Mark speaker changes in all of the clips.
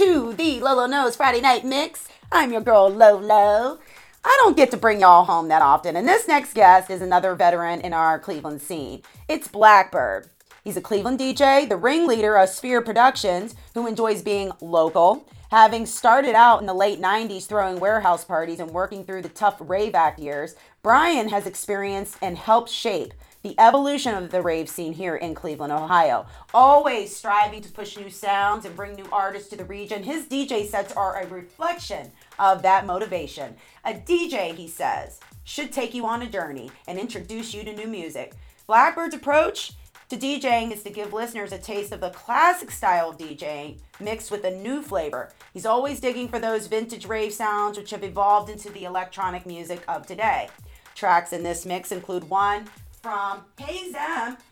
Speaker 1: To the Lolo Knows Friday Night Mix. I'm your girl, Lolo. I don't get to bring y'all home that often, and this next guest is another veteran in our Cleveland scene. It's Blackbird. He's a Cleveland DJ, the ringleader of Sphere Productions, who enjoys being local. Having started out in the late 90s throwing warehouse parties and working through the tough rave act years, Brian has experienced and helped shape the evolution of the rave scene here in Cleveland, Ohio. Always striving to push new sounds and bring new artists to the region, his DJ sets are a reflection of that motivation. A DJ, he says, should take you on a journey and introduce you to new music. Blackbird's approach to DJing is to give listeners a taste of the classic style of DJing mixed with a new flavor. He's always digging for those vintage rave sounds which have evolved into the electronic music of today. Tracks in this mix include one from Hey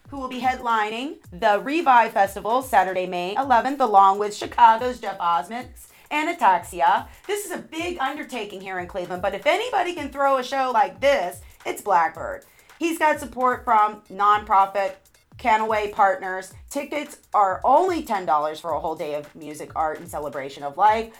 Speaker 1: who will be headlining the Revive Festival Saturday, May 11th, along with Chicago's Jeff Osmond and Ataxia. This is a big undertaking here in Cleveland, but if anybody can throw a show like this, it's Blackbird. He's got support from nonprofit Canaway partners. Tickets are only $10 for a whole day of music, art, and celebration of life.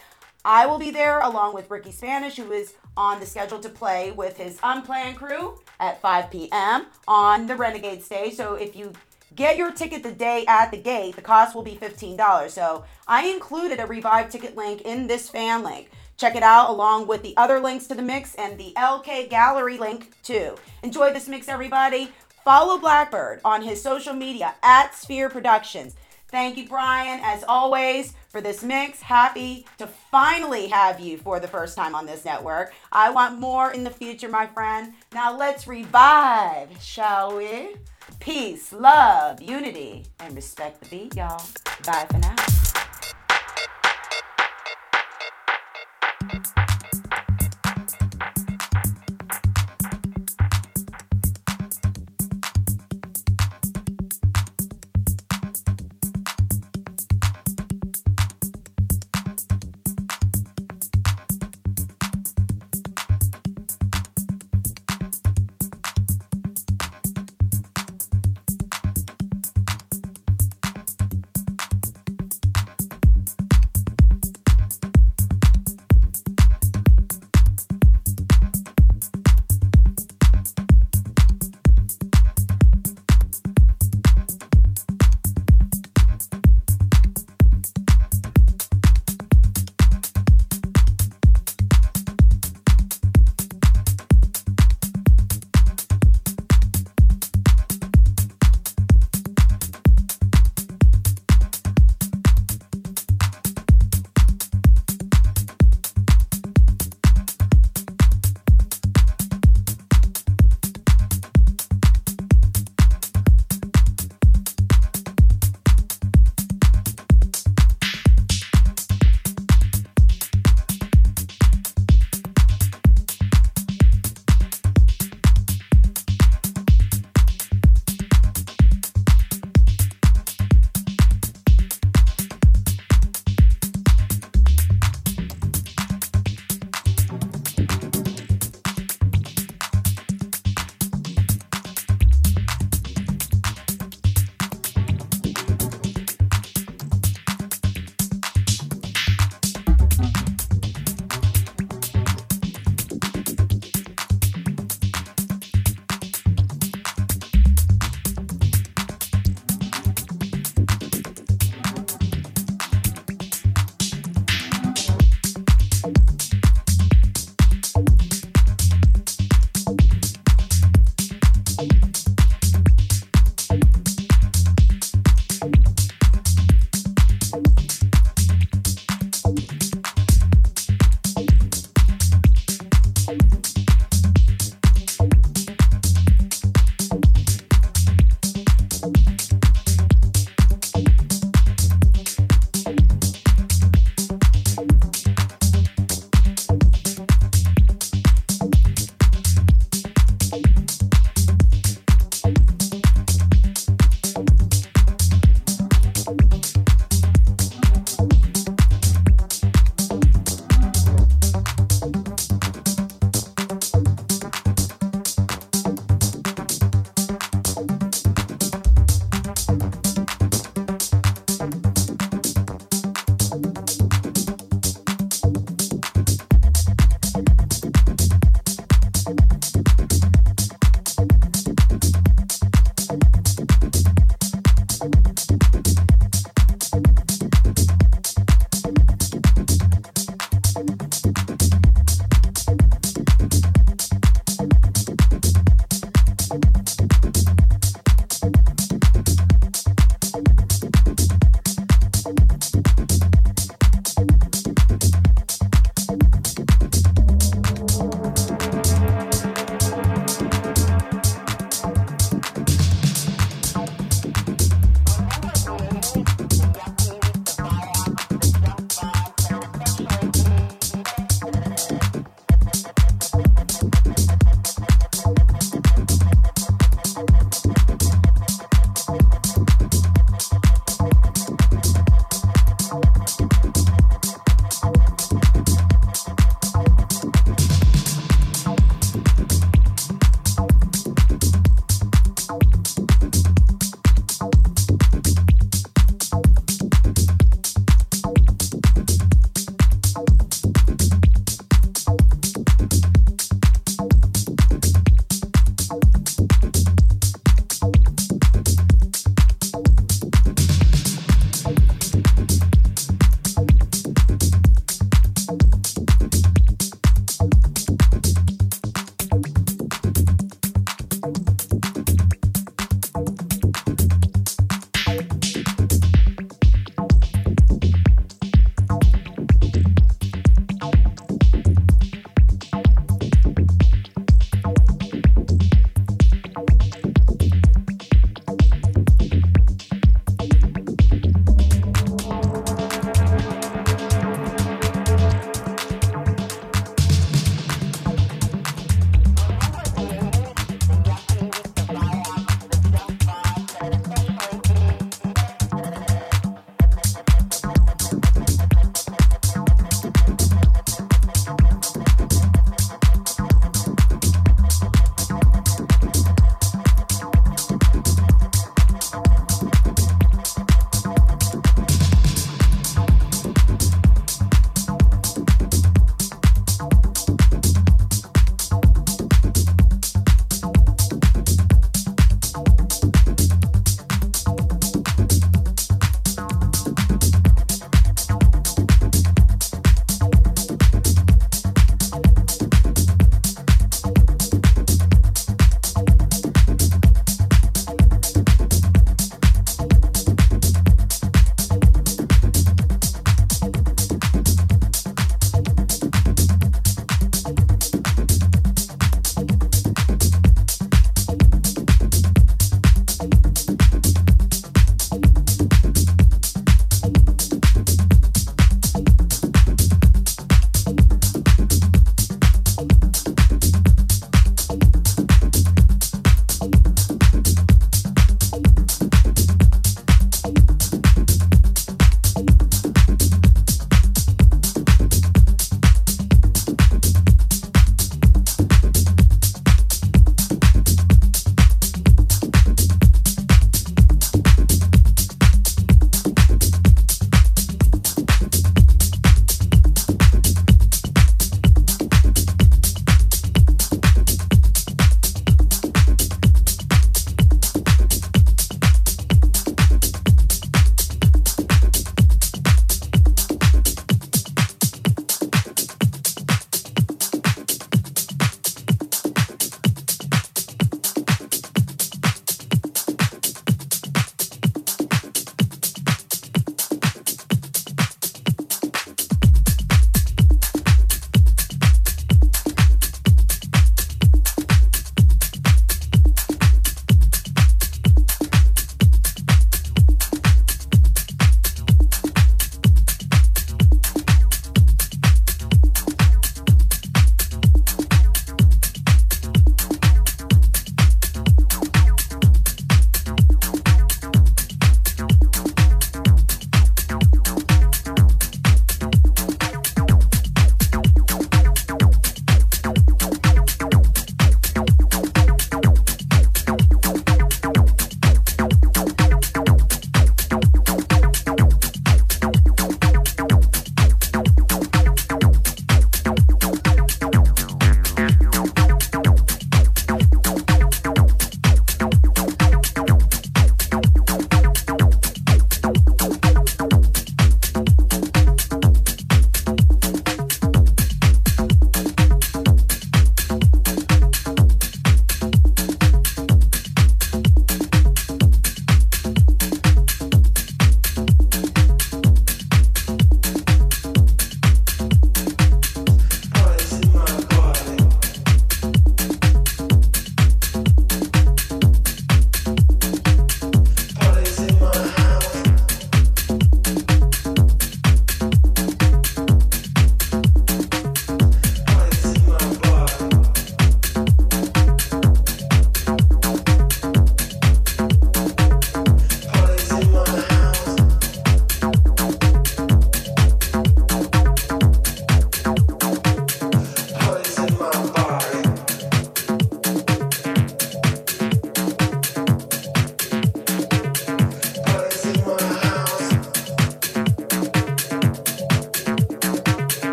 Speaker 1: I will be there along with Ricky Spanish, who is on the schedule to play with his unplanned crew at 5 p.m. on the Renegade stage. So if you get your ticket the day at the gate, the cost will be $15. So I included a Revive ticket link in this fan link. Check it out along with the other links to the mix and the LK Gallery link too. Enjoy this mix, everybody. Follow Blackbird on his social media at Sphere Productions. Thank you, Brian, as always, for this mix. Happy to finally have you for the first time on this network. I want more in the future, my friend. Now let's revive, shall we? Peace, love, unity, and respect the beat, y'all. Bye for now.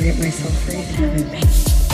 Speaker 2: rip myself free and have him bang.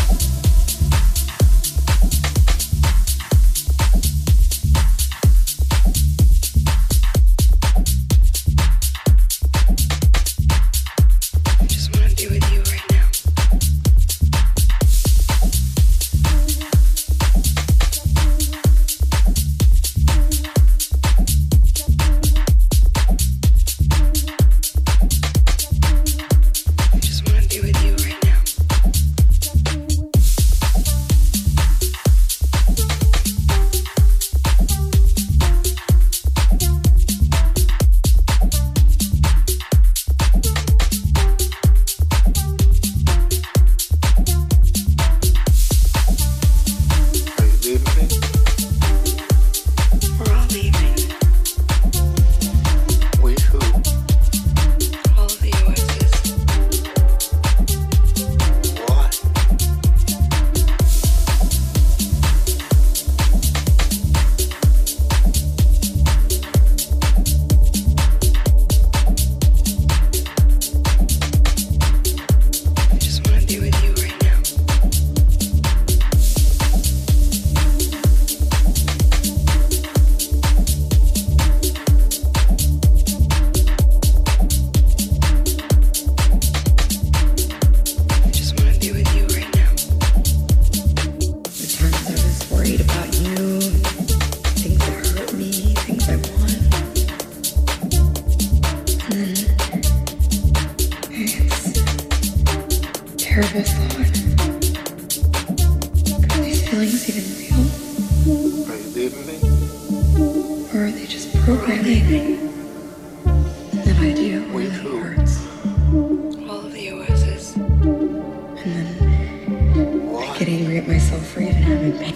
Speaker 2: hate myself free even having pain.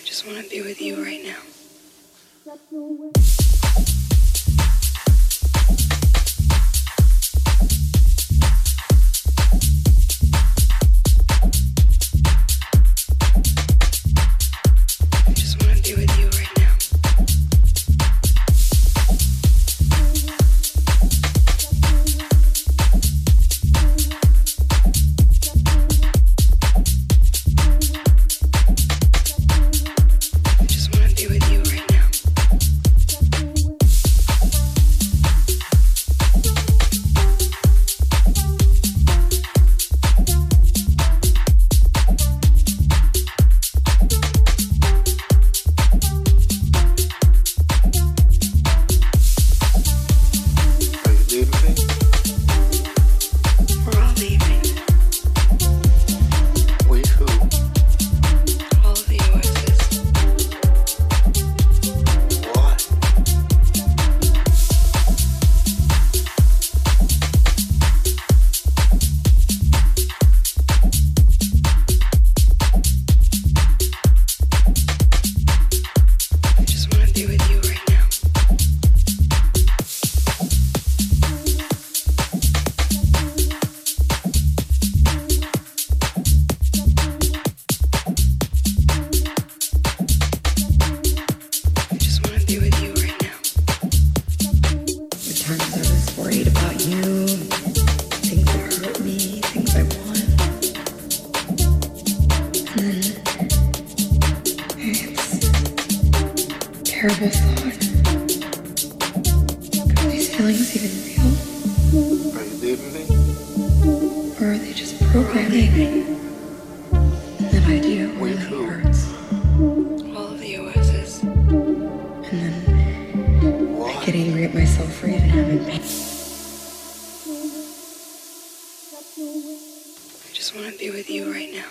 Speaker 2: I just want to be with you right now. even real?
Speaker 3: Are you leaving me?
Speaker 2: Or are they just programming
Speaker 3: me?
Speaker 2: And that idea really hurts. All of the OSs. And then what?
Speaker 3: I
Speaker 2: get angry at myself for even having pain. I just want to be with you right now.